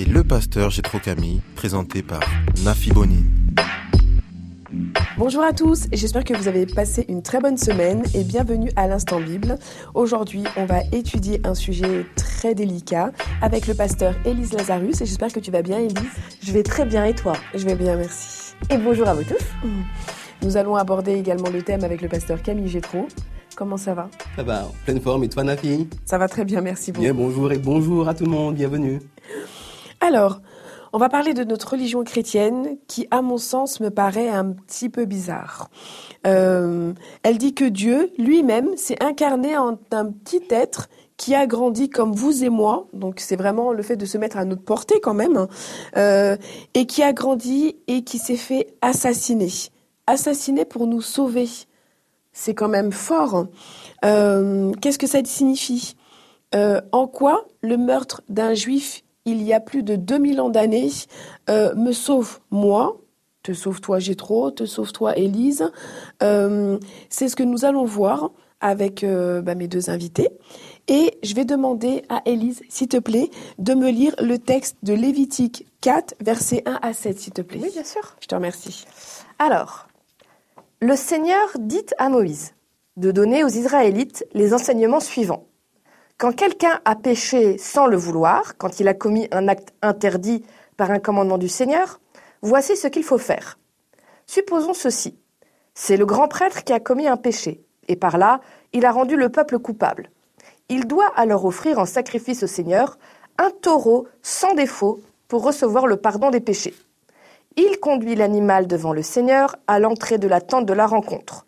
et le pasteur Gétro Camille, présenté par Nafi Bonine. Bonjour à tous, j'espère que vous avez passé une très bonne semaine et bienvenue à l'Instant Bible. Aujourd'hui, on va étudier un sujet très délicat avec le pasteur Élise Lazarus et j'espère que tu vas bien Élise. Je vais très bien et toi? Je vais bien, merci. Et bonjour à vous tous. Nous allons aborder également le thème avec le pasteur Camille Gétro. Comment ça va? Ça va, en pleine forme. Et toi, Nafi? Ça va très bien, merci beaucoup. Bien, bonjour et bonjour à tout le monde, bienvenue. Alors, on va parler de notre religion chrétienne qui, à mon sens, me paraît un petit peu bizarre. Euh, elle dit que Dieu lui-même s'est incarné en un petit être qui a grandi comme vous et moi, donc c'est vraiment le fait de se mettre à notre portée quand même, hein, euh, et qui a grandi et qui s'est fait assassiner. Assassiner pour nous sauver. C'est quand même fort. hein. Euh, Qu'est-ce que ça signifie? En quoi le meurtre d'un juif il y a plus de 2000 ans d'années euh, me sauve moi, te sauve toi Gétro, te sauve toi Élise. Euh, C'est ce que nous allons voir avec euh, bah, mes deux invités. Et je vais demander à Élise, s'il te plaît, de me lire le texte de Lévitique 4, versets 1 à 7, s'il te plaît. Oui, bien sûr. Je te remercie. Alors, le Seigneur dit à Moïse de donner aux Israélites les enseignements suivants. Quand quelqu'un a péché sans le vouloir, quand il a commis un acte interdit par un commandement du Seigneur, voici ce qu'il faut faire. Supposons ceci. C'est le grand prêtre qui a commis un péché, et par là, il a rendu le peuple coupable. Il doit alors offrir en sacrifice au Seigneur un taureau sans défaut pour recevoir le pardon des péchés. Il conduit l'animal devant le Seigneur à l'entrée de la tente de la rencontre.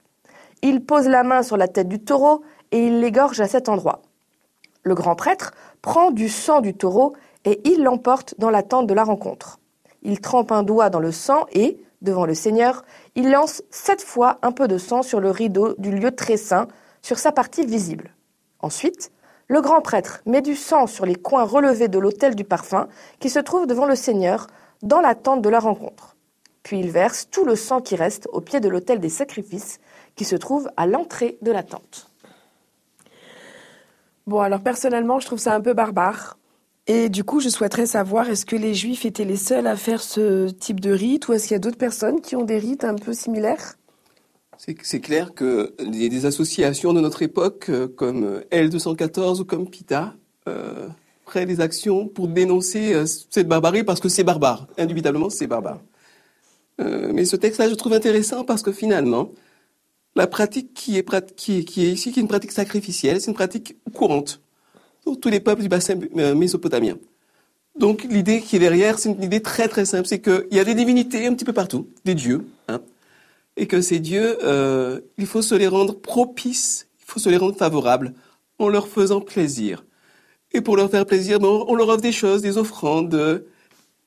Il pose la main sur la tête du taureau et il l'égorge à cet endroit. Le grand prêtre prend du sang du taureau et il l'emporte dans la tente de la rencontre. Il trempe un doigt dans le sang et, devant le Seigneur, il lance sept fois un peu de sang sur le rideau du lieu très saint, sur sa partie visible. Ensuite, le grand prêtre met du sang sur les coins relevés de l'autel du parfum qui se trouve devant le Seigneur, dans la tente de la rencontre. Puis il verse tout le sang qui reste au pied de l'autel des sacrifices qui se trouve à l'entrée de la tente. Bon, alors personnellement, je trouve ça un peu barbare. Et du coup, je souhaiterais savoir, est-ce que les Juifs étaient les seuls à faire ce type de rite ou est-ce qu'il y a d'autres personnes qui ont des rites un peu similaires? C'est clair a des associations de notre époque, euh, comme euh, L214 ou comme PITA, euh, prennent des actions pour dénoncer cette barbarie parce que c'est barbare. Indubitablement, c'est barbare. Mais ce texte-là, je trouve intéressant parce que finalement, la pratique qui est, ici, qui est une pratique sacrificielle, c'est une pratique courante dans tous les peuples du bassin euh, mésopotamien. Donc l'idée qui est derrière, c'est une idée très très simple, c'est qu'il y a des divinités un petit peu partout, des dieux, hein, et que ces dieux, euh, il faut se les rendre propices, il faut se les rendre favorables, en leur faisant plaisir. Et pour leur faire plaisir, ben, on leur offre des choses, des offrandes,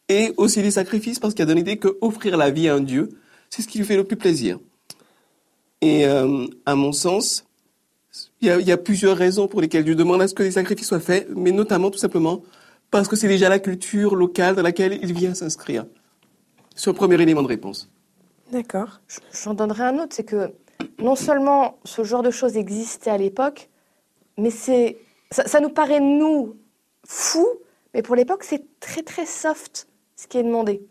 et aussi des sacrifices, parce qu'il y a dans l'idée que offrir la vie à un dieu, c'est ce qui lui fait le plus plaisir. Et euh, à mon sens, il y, a, plusieurs raisons pour lesquelles Dieu demande à ce que les sacrifices soient faits, mais notamment tout simplement parce que c'est déjà la culture locale dans laquelle il vient s'inscrire. C'est un premier élément de réponse. D'accord. J'en donnerai un autre, c'est que non seulement ce genre de choses existait à l'époque, mais c'est ça, ça nous paraît nous fou, mais pour l'époque c'est très très soft ce qui est demandé.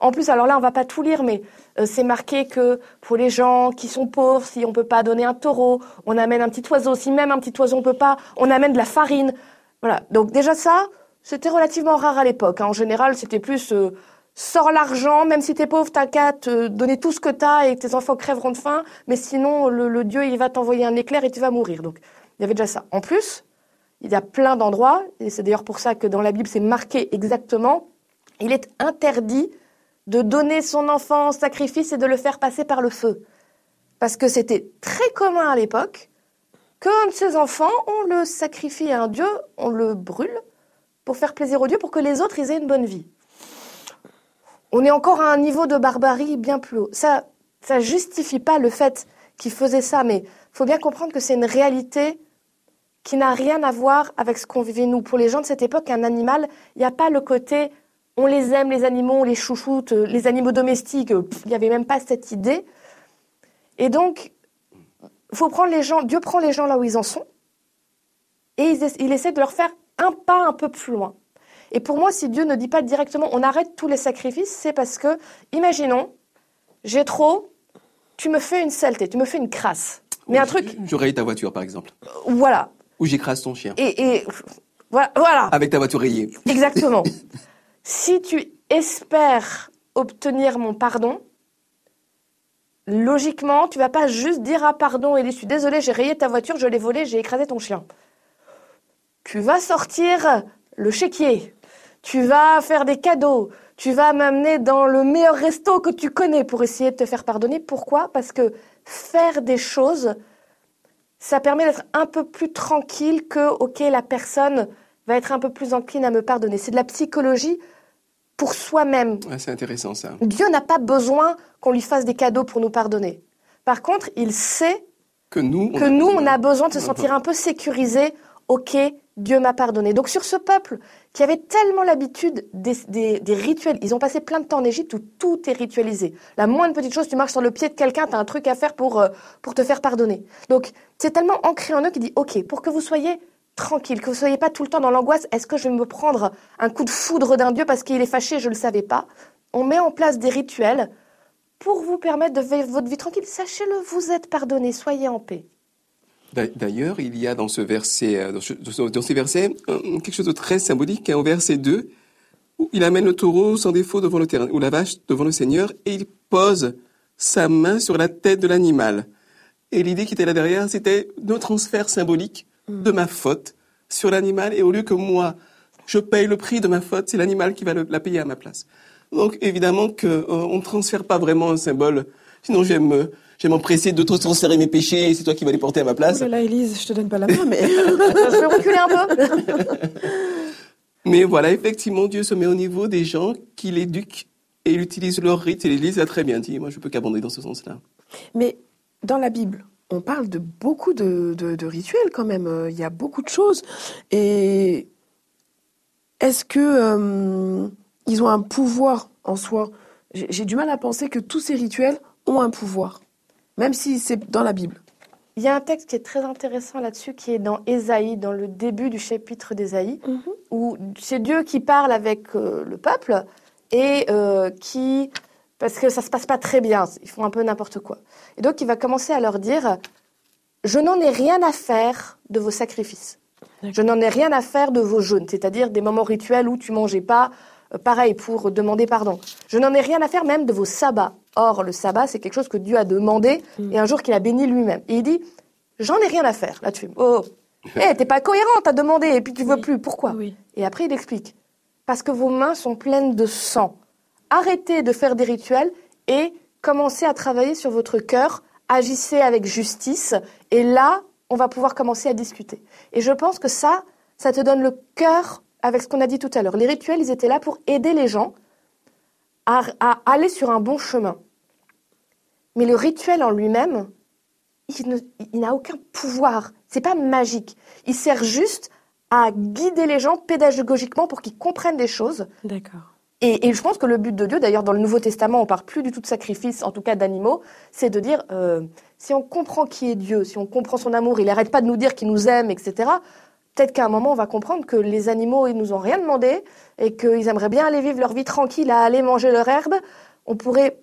En plus, alors là on va pas tout lire, mais euh, c'est marqué que pour les gens qui sont pauvres, si on peut pas donner un taureau, on amène un petit oiseau. Si même un petit oiseau on peut pas, on amène de la farine. Voilà. Donc déjà ça, c'était relativement rare à l'époque. hein. En général, c'était plus euh, sors l'argent, même si t'es pauvre, t'as qu'à te donner tout ce que t'as et tes enfants crèveront de faim. Mais sinon, le, le Dieu, il va t'envoyer un éclair et tu vas mourir. Donc, il y avait déjà ça. En plus, il y a plein d'endroits, et c'est d'ailleurs pour ça que dans la Bible, c'est marqué exactement, il est interdit de donner son enfant en sacrifice et de le faire passer par le feu. Parce que c'était très commun à l'époque que un de ses enfants, on le sacrifie à un dieu, on le brûle, pour faire plaisir aux dieux, pour que les autres aient une bonne vie. On est encore à un niveau de barbarie bien plus haut. Ça, ça justifie pas le fait qu'ils faisaient ça, mais faut bien comprendre que c'est une réalité qui n'a rien à voir avec ce qu'on vivait nous. Pour les gens de cette époque, un animal, il n'y a pas le côté on les aime, les animaux, on les chouchoute, euh, les animaux domestiques, euh, il n'y avait même pas cette idée. Et donc, faut prendre les gens, Dieu prend les gens là où ils en sont, et il, il essaie de leur faire un pas un peu plus loin. Et pour moi, si Dieu ne dit pas directement on arrête tous les sacrifices, c'est parce que, imaginons, j'ai trop, tu me fais une saleté, tu me fais une crasse. Mais un truc. Je raye ta voiture, par exemple. Voilà. Ou j'écrase ton chien. Et, et voilà, voilà. Avec ta voiture rayée. Exactement. si tu espères obtenir mon pardon, logiquement, tu vas pas juste dire ah pardon et je suis désolé, j'ai rayé ta voiture, je l'ai volée, j'ai écrasé ton chien. Tu vas sortir le chéquier. Tu vas faire des cadeaux. Tu vas m'amener dans le meilleur resto que tu connais pour essayer de te faire pardonner. Pourquoi? Parce que faire des choses, ça permet d'être un peu plus tranquille que, ok, la personne va être un peu plus encline à me pardonner. C'est de la psychologie pour soi-même. c'est intéressant ça. Dieu n'a pas besoin qu'on lui fasse des cadeaux pour nous pardonner. Par contre, il sait que nous, on, que a, nous, besoin. on a besoin de se sentir un peu sécurisé. Ok, Dieu m'a pardonné. Donc sur ce peuple qui avait tellement l'habitude des, rituels, ils ont passé plein de temps en Égypte où tout est ritualisé. La moindre petite chose, tu marches sur le pied de quelqu'un, tu as un truc à faire pour, euh, pour te faire pardonner. Donc c'est tellement ancré en eux qu'il dit, ok, pour que vous soyez tranquille, que vous soyez pas tout le temps dans l'angoisse, est-ce que je vais me prendre un coup de foudre d'un Dieu parce qu'il est fâché, je ne le savais pas. On met en place des rituels pour vous permettre de vivre votre vie tranquille. Sachez-le, vous êtes pardonné, soyez en paix. D'ailleurs, il y a dans ce verset, euh, ces versets, quelque chose de très symbolique. Au verset 2, où il amène le taureau sans défaut devant le ou la vache devant le Seigneur, et il pose sa main sur la tête de l'animal. Et l'idée qui était là derrière, c'était le transfert symbolique de ma faute sur l'animal, et au lieu que moi, je paye le prix de ma faute, c'est l'animal qui va la payer à ma place. Donc évidemment qu'on euh, ne transfère pas vraiment un symbole. Sinon, j'aime je vais m'empresser de te transférer mes péchés et c'est toi qui vas les porter à ma place. Oh là, Élise, je te donne pas la main, mais. je vais reculer un peu. mais voilà, effectivement, Dieu se met au niveau des gens qui l'éduquent et il utilise leur rite et l'Église a très bien dit. Moi, je peux qu'abonder dans ce sens-là. Mais dans la Bible, on parle de beaucoup de, de, rituels quand même. Euh, il y a beaucoup de choses. Et est-ce que euh, ils ont un pouvoir en soi? J'ai du mal à penser que tous ces rituels ont un pouvoir même si c'est dans la Bible. Il y a un texte qui est très intéressant là-dessus, qui est dans Ésaïe, dans le début du chapitre d'Ésaïe, mhm. où c'est Dieu qui parle avec euh, le peuple et euh, qui, parce que ça se passe pas très bien, ils font un peu n'importe quoi. Et donc il va commencer à leur dire, je n'en ai rien à faire de vos sacrifices. Je n'en ai rien à faire de vos jeûnes, c'est-à-dire des moments rituels où tu mangeais pas, euh, pareil pour demander pardon. Je n'en ai rien à faire même de vos sabbats. Or, le sabbat, c'est quelque chose que Dieu a demandé mm. et un jour qu'il a béni lui-même. Et il dit, j'en ai rien à faire. Là, tu fais, oh, hey, t'es pas cohérent, t'as demandé et puis tu veux plus. Pourquoi? Et après, il explique, parce que vos mains sont pleines de sang. Arrêtez de faire des rituels et commencez à travailler sur votre cœur. Agissez avec justice. Et là, on va pouvoir commencer à discuter. Et je pense que ça, ça te donne le cœur avec ce qu'on a dit tout à l'heure. Les rituels, ils étaient là pour aider les gens à, aller sur un bon chemin. Mais le rituel en lui-même, il n'a aucun pouvoir. C'est pas magique. Il sert juste à guider les gens pédagogiquement pour qu'ils comprennent des choses. D'accord. Et, je pense que le but de Dieu, d'ailleurs dans le Nouveau Testament, on parle plus du tout de sacrifice, en tout cas d'animaux, c'est de dire euh, si on comprend qui est Dieu, si on comprend son amour, il n'arrête pas de nous dire qu'il nous aime, etc peut-être qu'à un moment, on va comprendre que les animaux, ils nous ont rien demandé et qu'ils aimeraient bien aller vivre leur vie tranquille, à aller manger leur herbe. On pourrait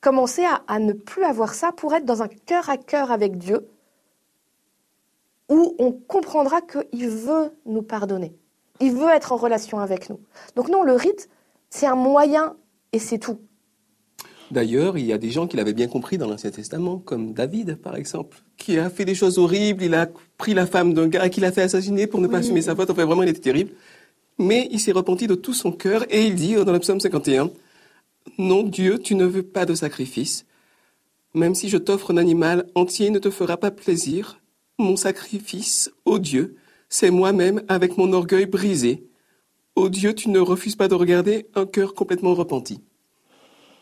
commencer à, ne plus avoir ça pour être dans un cœur à cœur avec Dieu, où on comprendra qu'il veut nous pardonner. Il veut être en relation avec nous. Donc non, le rite, c'est un moyen et c'est tout. D'ailleurs, il y a des gens qui l'avaient bien compris dans l'Ancien Testament, comme David, par exemple, qui a fait des choses horribles. Il a pris la femme d'un gars qui l'a fait assassiner pour ne pas assumer sa faute. Enfin, vraiment, il était terrible. Mais il s'est repenti de tout son cœur et il dit dans le psaume 51, Non, Dieu, tu ne veux pas de sacrifice. Même si je t'offre un animal entier ne te fera pas plaisir. Mon sacrifice, ô Dieu, c'est moi-même avec mon orgueil brisé. Ô Dieu, tu ne refuses pas de regarder un cœur complètement repenti.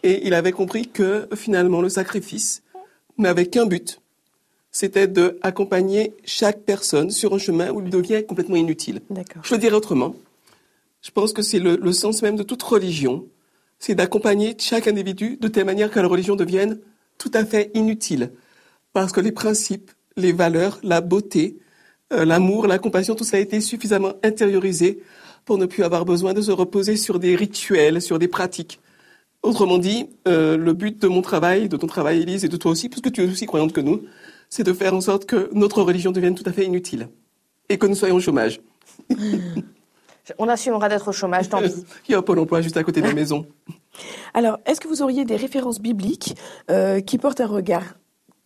Et il avait compris que finalement le sacrifice n'avait qu'un but, c'était d'accompagner chaque personne sur un chemin où il devient complètement inutile. Je le dirais autrement. Je pense que c'est le, le sens même de toute religion, c'est d'accompagner chaque individu de telle manière que la religion devienne tout à fait inutile. Parce que les principes, les valeurs, la beauté, euh, l'amour, la compassion, tout ça a été suffisamment intériorisé pour ne plus avoir besoin de se reposer sur des rituels, sur des pratiques. Autrement dit, euh, le but de mon travail, de ton travail, Élise, et de toi aussi, parce que tu es aussi croyante que nous, c'est de faire en sorte que notre religion devienne tout à fait inutile et que nous soyons au chômage. On assumera d'être au chômage, tant pis. Il y a un pôle emploi juste à côté de la maison. Alors, est-ce que vous auriez des références bibliques euh, qui portent un regard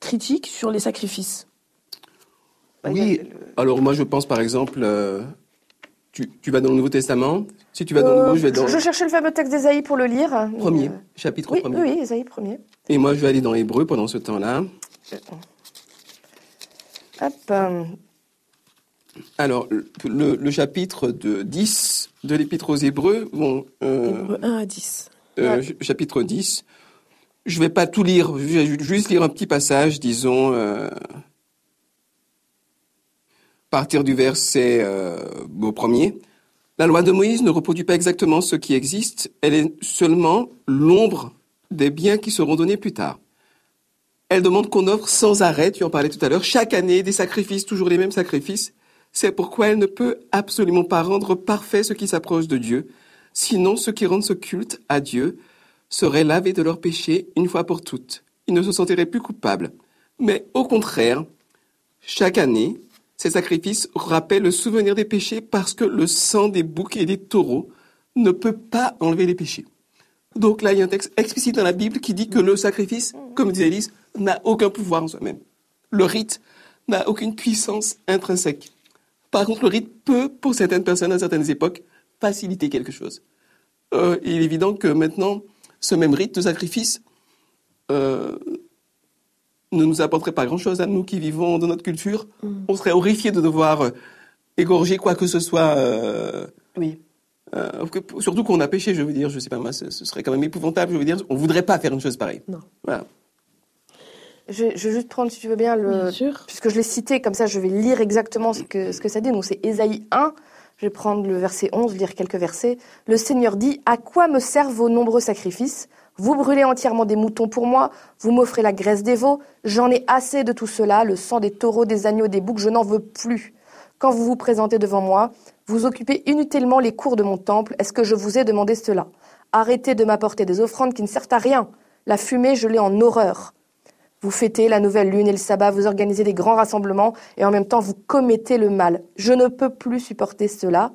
critique sur les sacrifices? Bah, Oui. Alors moi, je pense par exemple, euh, tu, tu vas dans le Nouveau Testament. Si tu vas dans le Euh, Nouveau, je vais dans je cherchais le fameux texte d'Ésaïe pour le lire. premier, euh, chapitre Oui, premier. oui, oui, Ésaïe premier. Et moi, je vais aller dans Hébreu pendant ce temps-là. Hop. euh, Alors, le, chapitre de 10 de l'Épître aux Hébreux, bon, euh, Hébreux 1 à 10. euh, Ouais. ch- chapitre 10, je vais pas tout lire, je vais ju- juste lire un petit passage, disons, euh, partir du verset euh, au premier. La loi de Moïse ne reproduit pas exactement ce qui existe, elle est seulement l'ombre des biens qui seront donnés plus tard. Elle demande qu'on offre sans arrêt, tu en parlais tout à l'heure, chaque année des sacrifices, toujours les mêmes sacrifices. C'est pourquoi elle ne peut absolument pas rendre parfait ce qui s'approche de Dieu. Sinon, ceux qui rendent ce culte à Dieu seraient lavés de leurs péchés une fois pour toutes. Ils ne se sentiraient plus coupables. Mais au contraire, chaque année, ces sacrifices rappellent le souvenir des péchés parce que le sang des boucs et des taureaux ne peut pas enlever les péchés. Donc là, il y a un texte explicite dans la Bible qui dit que le sacrifice, comme disait Elise, n'a aucun pouvoir en soi-même. Le rite n'a aucune puissance intrinsèque. Par contre, le rite peut, pour certaines personnes à certaines époques, faciliter quelque chose. Euh, il est évident que maintenant, ce même rite de sacrifice euh, ne nous apporterait pas grand-chose à nous qui vivons dans notre culture. On serait horrifiés de devoir euh, égorger quoi que ce soit. euh, Oui. euh, surtout qu'on a péché, je veux dire, je sais pas moi, ce, ce serait quand même épouvantable, je veux dire, on voudrait pas faire une chose pareille. Non. Voilà. Je, je vais juste prendre, si tu veux bien, le, Bien sûr. puisque je l'ai cité, comme ça je vais lire exactement ce que, ce que ça dit. Donc c'est Ésaïe 1, je vais prendre le verset 11, lire quelques versets. Le Seigneur dit, À quoi me servent vos nombreux sacrifices? Vous brûlez entièrement des moutons pour moi, vous m'offrez la graisse des veaux, j'en ai assez de tout cela, le sang des taureaux, des agneaux, des boucs, je n'en veux plus. Quand vous vous présentez devant moi, vous occupez inutilement les cours de mon temple, est-ce que je vous ai demandé cela? Arrêtez de m'apporter des offrandes qui ne servent à rien. La fumée, je l'ai en horreur. Vous fêtez la nouvelle lune et le sabbat, vous organisez des grands rassemblements et en même temps vous commettez le mal. Je ne peux plus supporter cela.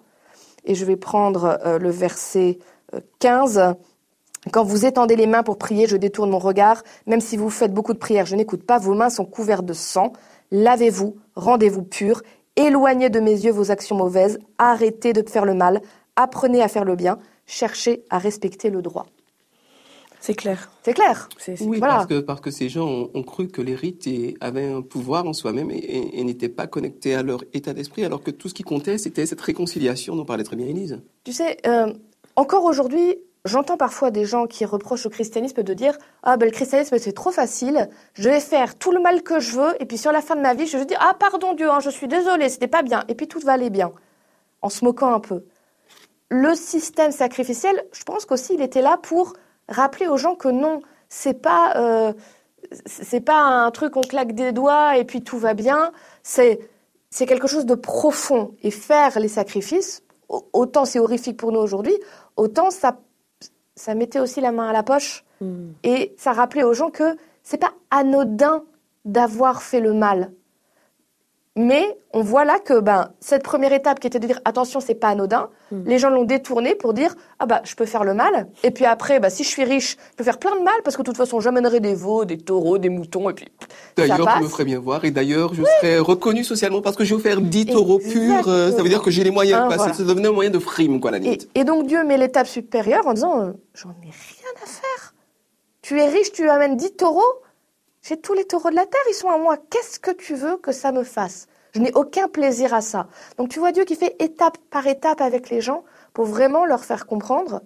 Et je vais prendre euh, le verset euh, 15. Quand vous étendez les mains pour prier, je détourne mon regard. Même si vous faites beaucoup de prières, je n'écoute pas. Vos mains sont couvertes de sang. Lavez-vous, rendez-vous purs. Éloignez de mes yeux vos actions mauvaises. Arrêtez de faire le mal. Apprenez à faire le bien. Cherchez à respecter le droit. C'est clair. C'est clair Oui, Voilà. parce, que, parce que ces gens ont, ont cru que les rites avaient un pouvoir en soi-même et, et- et n'étaient pas connectés à leur état d'esprit, alors que tout ce qui comptait, c'était cette réconciliation dont parlait très bien Élise. Tu sais, euh, encore aujourd'hui, j'entends parfois des gens qui reprochent au christianisme de dire Ah, ben le christianisme, c'est trop facile, je vais faire tout le mal que je veux, et puis sur la fin de ma vie, je vais dire Ah, pardon Dieu, hein, je suis désolé, c'était pas bien, et puis tout va aller bien, en se moquant un peu. Le système sacrificiel, je pense qu'aussi, il était là pour rappeler aux gens que non, c'est pas. euh, c'est pas un truc on claque des doigts et puis tout va bien. C'est c'est quelque chose de profond. Et faire les sacrifices, au- autant c'est horrifique pour nous aujourd'hui, autant ça, ça mettait aussi la main à la poche Hmm. et ça rappelait aux gens que c'est pas anodin d'avoir fait le mal. Mais on voit là que ben, cette première étape qui était de dire attention, c'est pas anodin, Mm. les gens l'ont détourné pour dire ah bah je peux faire le mal. Et puis après, bah, si je suis riche, je peux faire plein de mal parce que de toute façon, j'amènerai des veaux, des taureaux, des moutons et puis D'ailleurs, tu passe. me ferais bien voir, et d'ailleurs, je serais reconnu socialement parce que j'ai offert 10 taureaux purs, euh, ça veut dire que j'ai les moyens, Ah, voilà. ça devenait un moyen de frime, quoi, la et donc Dieu met l'étape supérieure en disant euh, J'en ai rien à faire. Tu es riche, tu amènes 10 taureaux. J'ai tous les taureaux de la terre, ils sont à moi. Qu'est-ce que tu veux que ça me fasse? Je n'ai aucun plaisir à ça. Donc tu vois Dieu qui fait étape par étape avec les gens pour vraiment leur faire comprendre,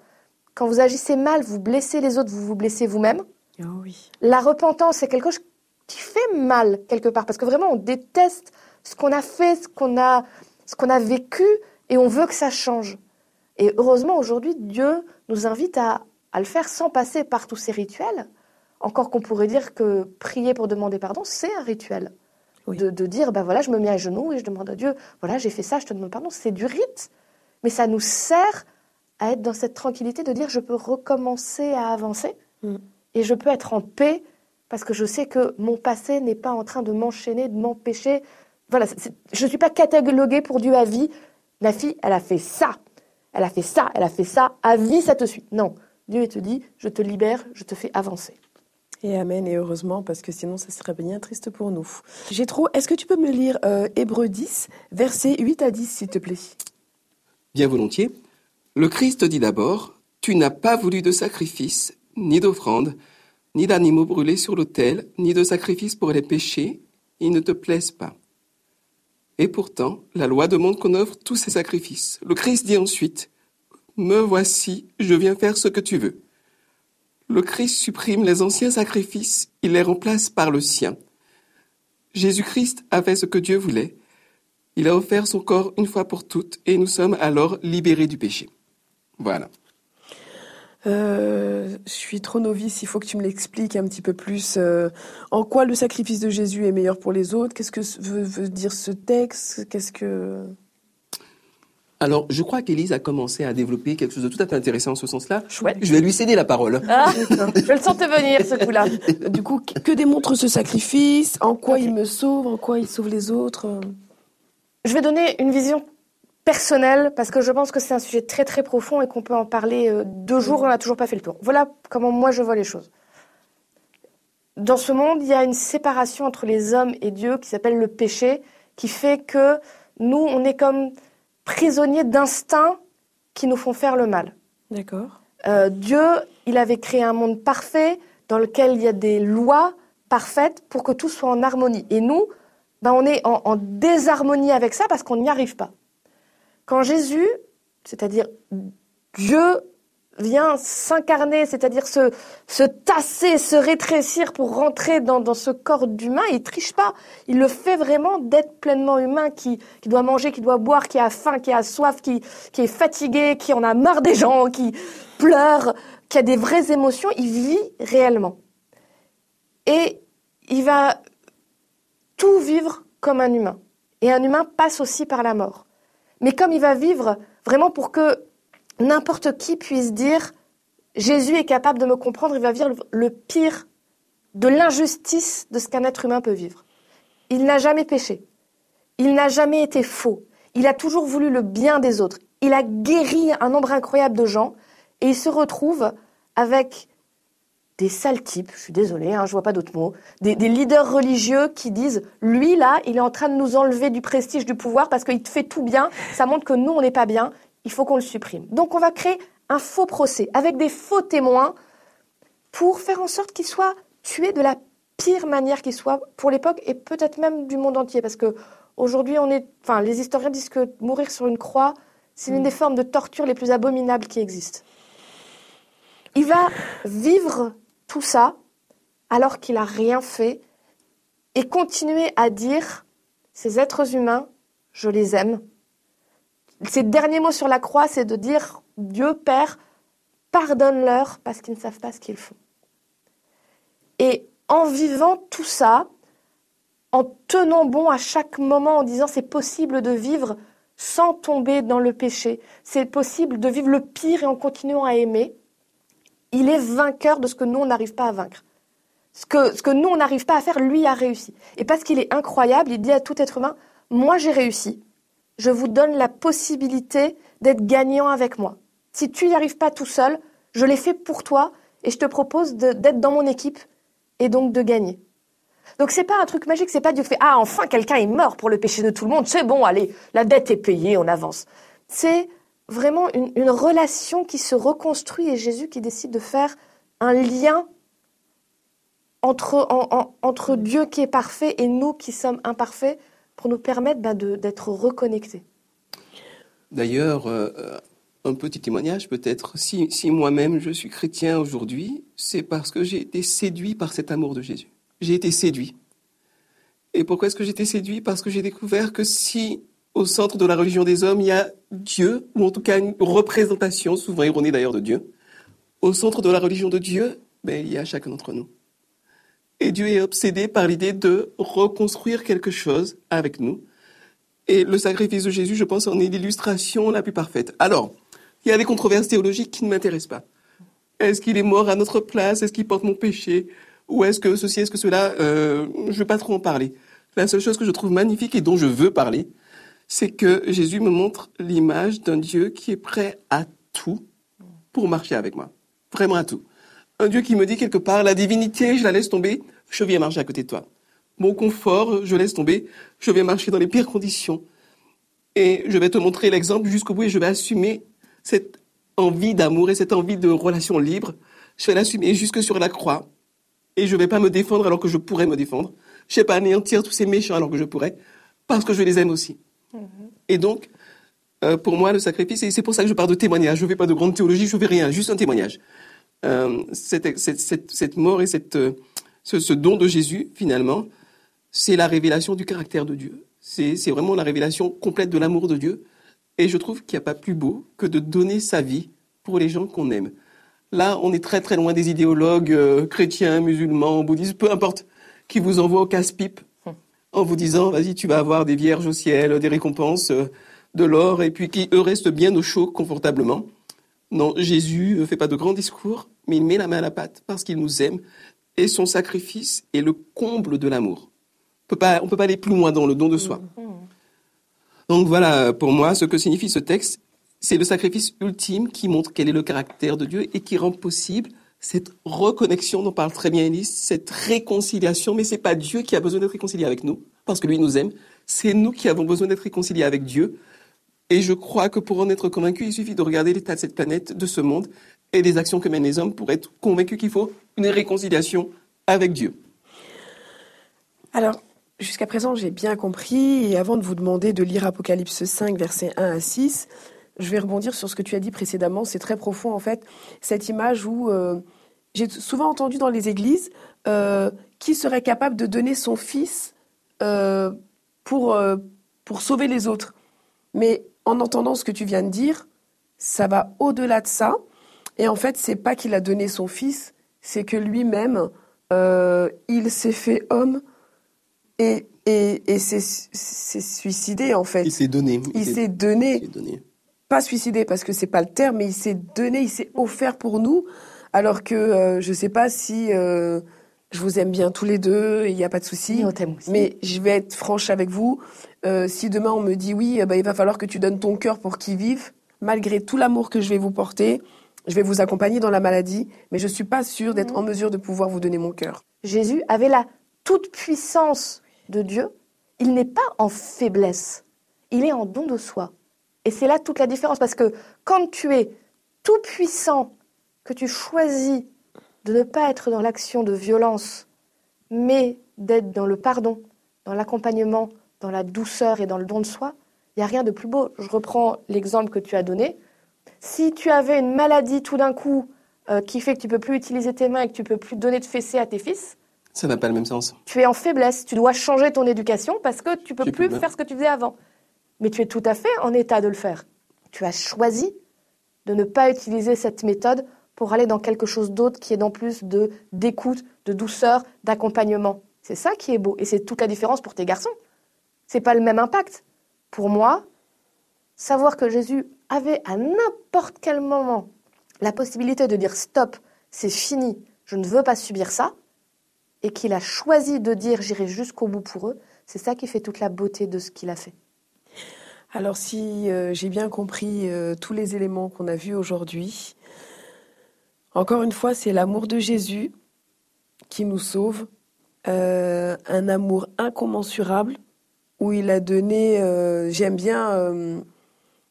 quand vous agissez mal, vous blessez les autres, vous vous blessez vous-même. Oh oui. La repentance, c'est quelque chose qui fait mal quelque part, parce que vraiment on déteste ce qu'on a fait, ce qu'on a, ce qu'on a vécu, et on veut que ça change. Et heureusement, aujourd'hui, Dieu nous invite à, à le faire sans passer par tous ces rituels. Encore qu'on pourrait dire que prier pour demander pardon, c'est un rituel. Oui. De, de dire, ben voilà, je me mets à genoux et je demande à Dieu, voilà, j'ai fait ça, je te demande pardon. C'est du rite, mais ça nous sert à être dans cette tranquillité de dire, je peux recommencer à avancer Mm. et je peux être en paix parce que je sais que mon passé n'est pas en train de m'enchaîner, de m'empêcher. Voilà, je ne suis pas cataloguée pour Dieu à vie. Ma fille, elle a fait ça, elle a fait ça, elle a fait ça, à vie, ça te suit. Non, Dieu te dit, je te libère, je te fais avancer. Et amen, et heureusement, parce que sinon, ça serait bien triste pour nous. Trop. Est-ce que tu peux me lire euh, Hébreux 10, versets 8 à 10, s'il te plaît? Bien volontiers. Le Christ dit d'abord, Tu n'as pas voulu de sacrifice, ni d'offrande, ni d'animaux brûlés sur l'autel, ni de sacrifice pour les péchés, ils ne te plaisent pas. Et pourtant, la loi demande qu'on offre tous ces sacrifices. Le Christ dit ensuite, Me voici, je viens faire ce que tu veux. Le Christ supprime les anciens sacrifices, il les remplace par le sien. Jésus-Christ a fait ce que Dieu voulait. Il a offert son corps une fois pour toutes et nous sommes alors libérés du péché. Voilà. Euh, je suis trop novice, il faut que tu me l'expliques un petit peu plus. euh, en quoi le sacrifice de Jésus est meilleur pour les autres? Qu'est-ce que veut, veut dire ce texte? Qu'est-ce que... Alors, je crois qu'Élise a commencé à développer quelque chose de tout à fait intéressant en ce sens-là. Chouette. Je vais lui céder la parole. Ah, je le sentais venir, ce coup-là. Du coup, que démontre ce sacrifice En quoi il me sauve En quoi il sauve les autres Je vais donner une vision personnelle parce que je pense que c'est un sujet très très profond et qu'on peut en parler euh, deux jours, on n'a toujours pas fait le tour. Voilà comment moi je vois les choses. Dans ce monde, il y a une séparation entre les hommes et Dieu qui s'appelle le péché, qui fait que nous, on est comme prisonniers d'instincts qui nous font faire le mal. D'accord. Euh, Dieu, il avait créé un monde parfait dans lequel il y a des lois parfaites pour que tout soit en harmonie. Et nous, ben, on est en, en désharmonie avec ça parce qu'on n'y arrive pas. Quand Jésus, c'est-à-dire Dieu, vient s'incarner, c'est-à-dire se, se tasser, se rétrécir pour rentrer dans, dans ce corps d'humain, il triche pas. Il le fait vraiment d'être pleinement humain, qui, qui doit manger, qui doit boire, qui a faim, qui a soif, qui, qui est fatigué, qui en a marre des gens, qui pleure, qui a des vraies émotions. Il vit réellement. Et il va tout vivre comme un humain. Et un humain passe aussi par la mort. Mais comme il va vivre vraiment pour que n'importe qui puisse dire Jésus est capable de me comprendre, il va vivre le pire de l'injustice de ce qu'un être humain peut vivre. Il n'a jamais péché. Il n'a jamais été faux. Il a toujours voulu le bien des autres. Il a guéri un nombre incroyable de gens et il se retrouve avec des sales types, je suis désolée, hein, je vois pas d'autres mots, des, leaders religieux qui disent lui là, il est en train de nous enlever du prestige, du pouvoir parce qu'il fait tout bien, ça montre que nous on n'est pas bien, il faut qu'on le supprime. Donc on va créer un faux procès avec des faux témoins pour faire en sorte qu'il soit tué de la pire manière qui soit pour l'époque et peut-être même du monde entier parce que aujourd'hui on est, enfin les historiens disent que mourir sur une croix c'est l'une des formes de torture les plus abominables qui existent. Il va vivre tout ça alors qu'il n'a rien fait et continuer à dire ces êtres humains, je les aime. Ses derniers mots sur la croix, c'est de dire Dieu Père, pardonne-leur parce qu'ils ne savent pas ce qu'ils font. Et en vivant tout ça, en tenant bon à chaque moment, en disant c'est possible de vivre sans tomber dans le péché, c'est possible de vivre le pire et en continuant à aimer, il est vainqueur de ce que nous, on n'arrive pas à vaincre. Ce que, ce que nous, on n'arrive pas à faire, lui a réussi. Et parce qu'il est incroyable, il dit à tout être humain, moi j'ai réussi, je vous donne la possibilité d'être gagnant avec moi. Si tu n'y arrives pas tout seul, je l'ai fait pour toi et je te propose d'être dans mon équipe et donc de gagner. Donc c'est pas un truc magique, c'est pas Dieu fait ah enfin quelqu'un est mort pour le péché de tout le monde, c'est bon, allez, la dette est payée, on avance. C'est vraiment une, relation qui se reconstruit et Jésus qui décide de faire un lien entre, en- en- entre Dieu qui est parfait et nous qui sommes imparfaits pour nous permettre ben, d'être reconnectés. D'ailleurs, euh, un petit témoignage peut-être, si, si moi-même je suis chrétien aujourd'hui, c'est parce que j'ai été séduit par cet amour de Jésus. J'ai été séduit. Et pourquoi est-ce que j'ai été séduit? Parce que j'ai découvert que si au centre de la religion des hommes, il y a Dieu, ou en tout cas une représentation, souvent erronée d'ailleurs de Dieu, au centre de la religion de Dieu, ben, il y a chacun d'entre nous. Et Dieu est obsédé par l'idée de reconstruire quelque chose avec nous. Et le sacrifice de Jésus, je pense, en est l'illustration la plus parfaite. Alors, il y a des controverses théologiques qui ne m'intéressent pas. Est-ce qu'il est mort à notre place? Est-ce qu'il porte mon péché? Ou est-ce que ceci, est-ce que cela? Euh, Je ne veux pas trop en parler. La seule chose que je trouve magnifique et dont je veux parler, c'est que Jésus me montre l'image d'un Dieu qui est prêt à tout pour marcher avec moi. Vraiment à tout. Un Dieu qui me dit quelque part, la divinité, je la laisse tomber, je viens marcher à côté de toi. Mon confort, je laisse tomber, je vais marcher dans les pires conditions. Et je vais te montrer l'exemple jusqu'au bout et je vais assumer cette envie d'amour et cette envie de relation libre. Je vais l'assumer jusque sur la croix. Et je vais pas me défendre alors que je pourrais me défendre. Je vais pas anéantir tous ces méchants alors que je pourrais, parce que je les aime aussi. Et donc, euh, pour moi, le sacrifice, et c'est pour ça que je parle de témoignage. Je ne fais pas de grande théologie, je ne fais rien, juste un témoignage. Euh, cette, cette, cette, cette mort et cette, euh, ce, ce don de Jésus, finalement, c'est la révélation du caractère de Dieu. C'est c'est vraiment la révélation complète de l'amour de Dieu. Et je trouve qu'il n'y a pas plus beau que de donner sa vie pour les gens qu'on aime. Là, on est très très loin des idéologues euh, chrétiens, musulmans, bouddhistes, peu importe, qui vous envoient au casse-pipe en vous disant, vas-y, tu vas avoir des vierges au ciel, des récompenses, euh, de l'or, et puis qui, eux, restent bien au chaud, confortablement. Non, Jésus ne fait pas de grands discours, mais il met la main à la pâte parce qu'il nous aime, et son sacrifice est le comble de l'amour. On on peut pas aller plus loin dans le don de soi. Donc voilà, pour moi, ce que signifie ce texte, c'est le sacrifice ultime qui montre quel est le caractère de Dieu et qui rend possible cette reconnexion dont parle très bien Élise, cette réconciliation, mais c'est pas Dieu qui a besoin d'être réconcilié avec nous, parce que lui nous aime, c'est nous qui avons besoin d'être réconciliés avec Dieu. Et je crois que pour en être convaincu, il suffit de regarder l'état de cette planète, de ce monde, et des actions que mènent les hommes pour être convaincu qu'il faut une réconciliation avec Dieu. Alors, jusqu'à présent, j'ai bien compris. Et avant de vous demander de lire Apocalypse 5, versets 1 à 6, je vais rebondir sur ce que tu as dit précédemment. C'est très profond, en fait, cette image où euh, j'ai souvent entendu dans les églises euh, qui serait capable de donner son fils euh, pour, euh, pour sauver les autres. Mais en entendant ce que tu viens de dire, ça va au-delà de ça. Et en fait, c'est pas qu'il a donné son fils, c'est que lui-même, euh, il s'est fait homme et, et, et s'est suicidé, en fait. Il s'est donné. Il s'est il donné, s'est donné. pas suicidé parce que c'est pas le terme, mais il s'est donné, il s'est offert pour nous. Alors que euh, je sais pas si euh, je vous aime bien tous les deux, il n'y a pas de souci. Mais je vais être franche avec vous. Euh, si demain on me dit oui, ben, il va falloir que tu donnes ton cœur pour qu'il vive, malgré tout l'amour que je vais vous porter, je vais vous accompagner dans la maladie, mais je suis pas sûre d'être en mesure de pouvoir vous donner mon cœur. Jésus avait la toute puissance de Dieu. Il n'est pas en faiblesse, il est en don de soi. Et c'est là toute la différence, parce que quand tu es tout puissant, que tu choisis de ne pas être dans l'action de violence, mais d'être dans le pardon, dans l'accompagnement, dans la douceur et dans le don de soi, il n'y a rien de plus beau. Je reprends l'exemple que tu as donné. Si tu avais une maladie tout d'un coup euh, qui fait que tu peux plus utiliser tes mains et que tu peux plus donner de fessée à tes fils, Ça n'a pas le même sens. tu es en faiblesse. Tu dois changer ton éducation parce que tu peux plus faire ce que tu faisais avant. Mais tu es tout à fait en état de le faire. Tu as choisi de ne pas utiliser cette méthode pour aller dans quelque chose d'autre qui est dans plus de d'écoute, de douceur, d'accompagnement. C'est ça qui est beau et c'est toute la différence pour tes garçons. C'est pas le même impact. Pour moi, savoir que Jésus avait à n'importe quel moment la possibilité de dire stop, c'est fini, je ne veux pas subir ça, et qu'il a choisi de dire j'irai jusqu'au bout pour eux, c'est ça qui fait toute la beauté de ce qu'il a fait. Alors si euh, j'ai bien compris euh, tous les éléments qu'on a vus aujourd'hui, encore une fois, c'est l'amour de Jésus qui nous sauve, euh, un amour incommensurable où il a donné, euh, j'aime bien euh,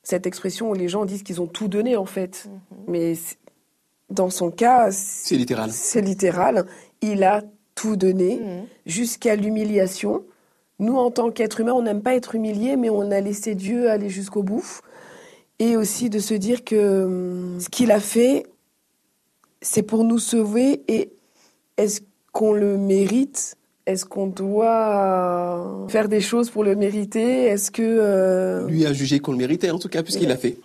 cette expression où les gens disent qu'ils ont tout donné en fait, mais c'est- dans son cas, C'est littéral. c'est littéral, il a tout donné jusqu'à l'humiliation, nous, en tant qu'être humain, on n'aime pas être humilié, mais on a laissé Dieu aller jusqu'au bout. Et aussi de se dire que hum, ce qu'il a fait, c'est pour nous sauver. Et est-ce qu'on le mérite? Est-ce qu'on doit faire des choses pour le mériter? Est-ce que... euh, Lui a jugé qu'on le méritait, en tout cas, puisqu'il l'a fait.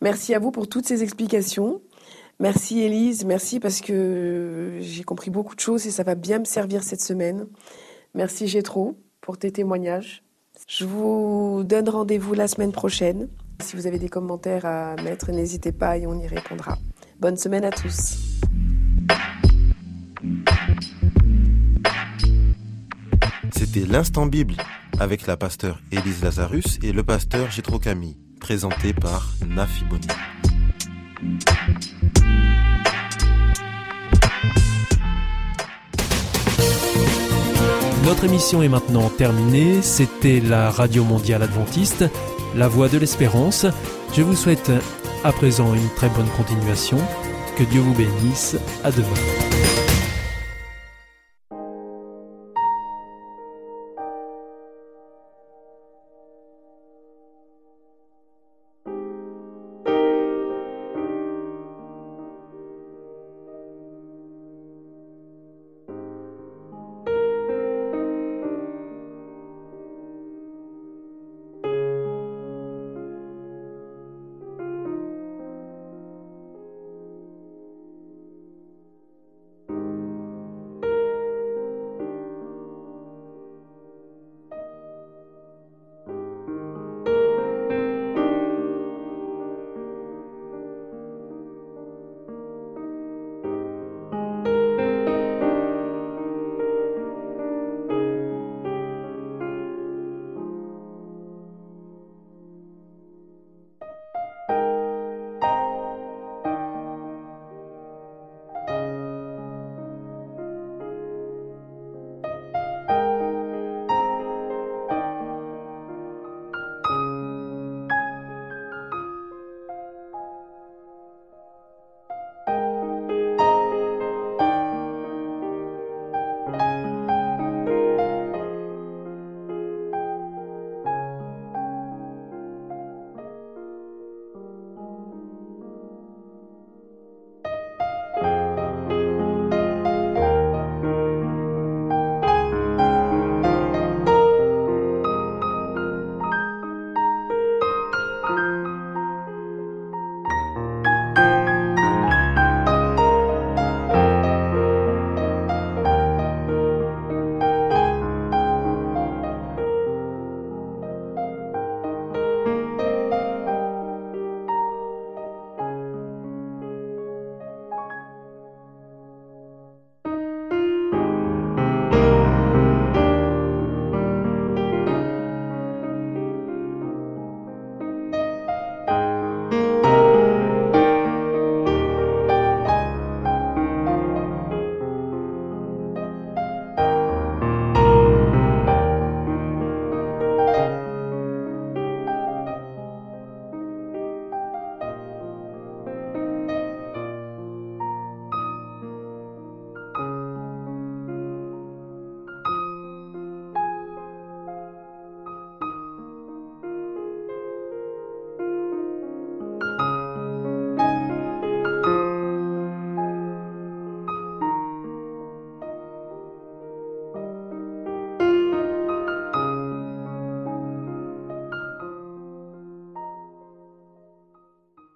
Merci à vous pour toutes ces explications. Merci Élise, merci parce que j'ai compris beaucoup de choses et ça va bien me servir cette semaine. Merci Gétro pour tes témoignages. Je vous donne rendez-vous la semaine prochaine. Si vous avez des commentaires à mettre, n'hésitez pas et on y répondra. Bonne semaine à tous. C'était l'instant Bible avec la pasteur Élise Lazarus et le pasteur Gétro Camille, présenté par Nafi Boni. Notre émission est maintenant terminée. C'était la Radio Mondiale Adventiste, la voix de l'espérance. Je vous souhaite à présent une très bonne continuation. Que Dieu vous bénisse. À demain.